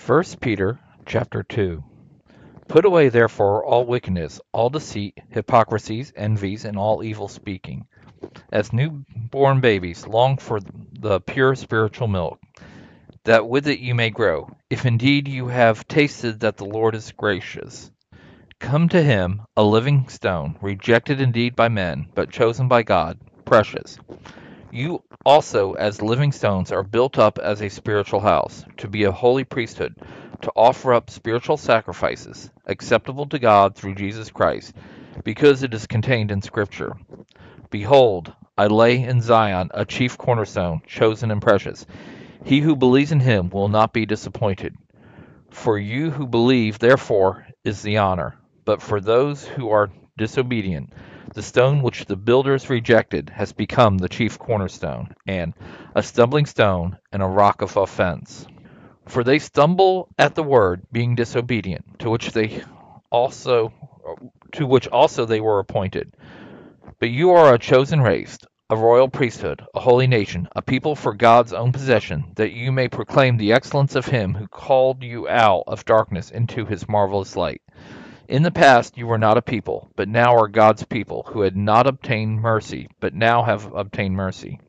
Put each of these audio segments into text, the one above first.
First Peter chapter 2 Put away therefore all wickedness, all deceit, hypocrisies, envies, and all evil speaking. As newborn babies, long for the pure spiritual milk, that with it you may grow, if indeed you have tasted that the Lord is gracious. Come to him, a living stone, rejected indeed by men, but chosen by God, precious. You also, as living stones, are built up as a spiritual house, to be a holy priesthood, to offer up spiritual sacrifices, acceptable to God through Jesus Christ, because it is contained in Scripture. Behold, I lay in Zion a chief cornerstone, chosen and precious. He who believes in him will not be disappointed. For you who believe, therefore, is the honor. But for those who are disobedient, the stone which the builders rejected has become the chief cornerstone, and a stumbling stone and a rock of offense. For they stumble at the word, being disobedient, to which they also to which also they were appointed. But you are a chosen race, a royal priesthood, a holy nation, a people for God's own possession, that you may proclaim the excellence of him who called you out of darkness into his marvelous light. In the past you were not a people, but now are God's people, who had not obtained mercy, but now have obtained mercy.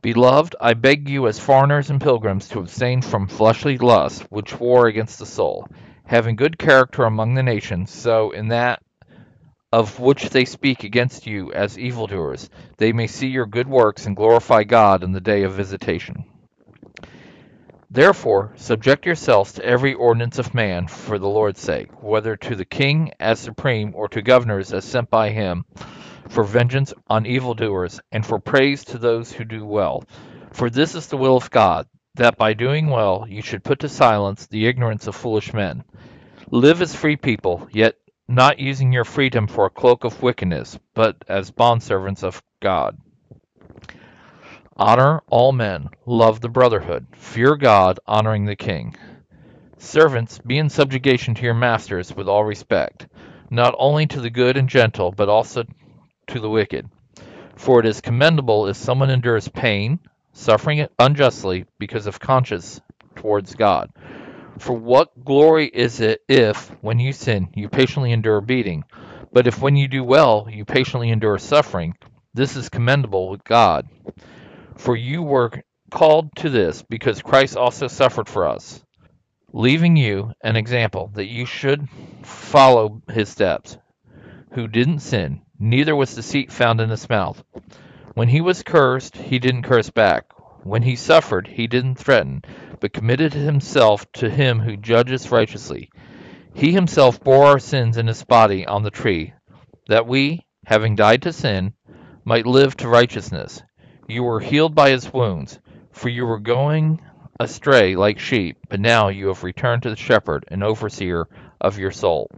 Beloved, I beg you as foreigners and pilgrims to abstain from fleshly lusts, which war against the soul, having good character among the nations, so in that of which they speak against you as evildoers, they may see your good works and glorify God in the day of visitation. Therefore, subject yourselves to every ordinance of man for the Lord's sake, whether to the king as supreme or to governors as sent by him, for vengeance on evildoers and for praise to those who do well. For this is the will of God, that by doing well you should put to silence the ignorance of foolish men. Live as free people, yet not using your freedom for a cloak of wickedness, but as bondservants of God. Honor all men, love the brotherhood, fear God, honoring the king. Servants, be in subjugation to your masters with all respect, not only to the good and gentle, but also to the wicked. For it is commendable if someone endures pain, suffering unjustly, because of conscience towards God. For what glory is it if, when you sin, you patiently endure beating? But if when you do well, you patiently endure suffering, this is commendable with God. For you were called to this, because Christ also suffered for us, leaving you an example that you should follow his steps, who didn't sin, neither was deceit found in his mouth. When he was cursed, he didn't curse back. When he suffered, he didn't threaten, but committed himself to him who judges righteously. He himself bore our sins in his body on the tree, that we, having died to sin, might live to righteousness. You were healed by his wounds, for you were going astray like sheep, but now you have returned to the shepherd and overseer of your soul.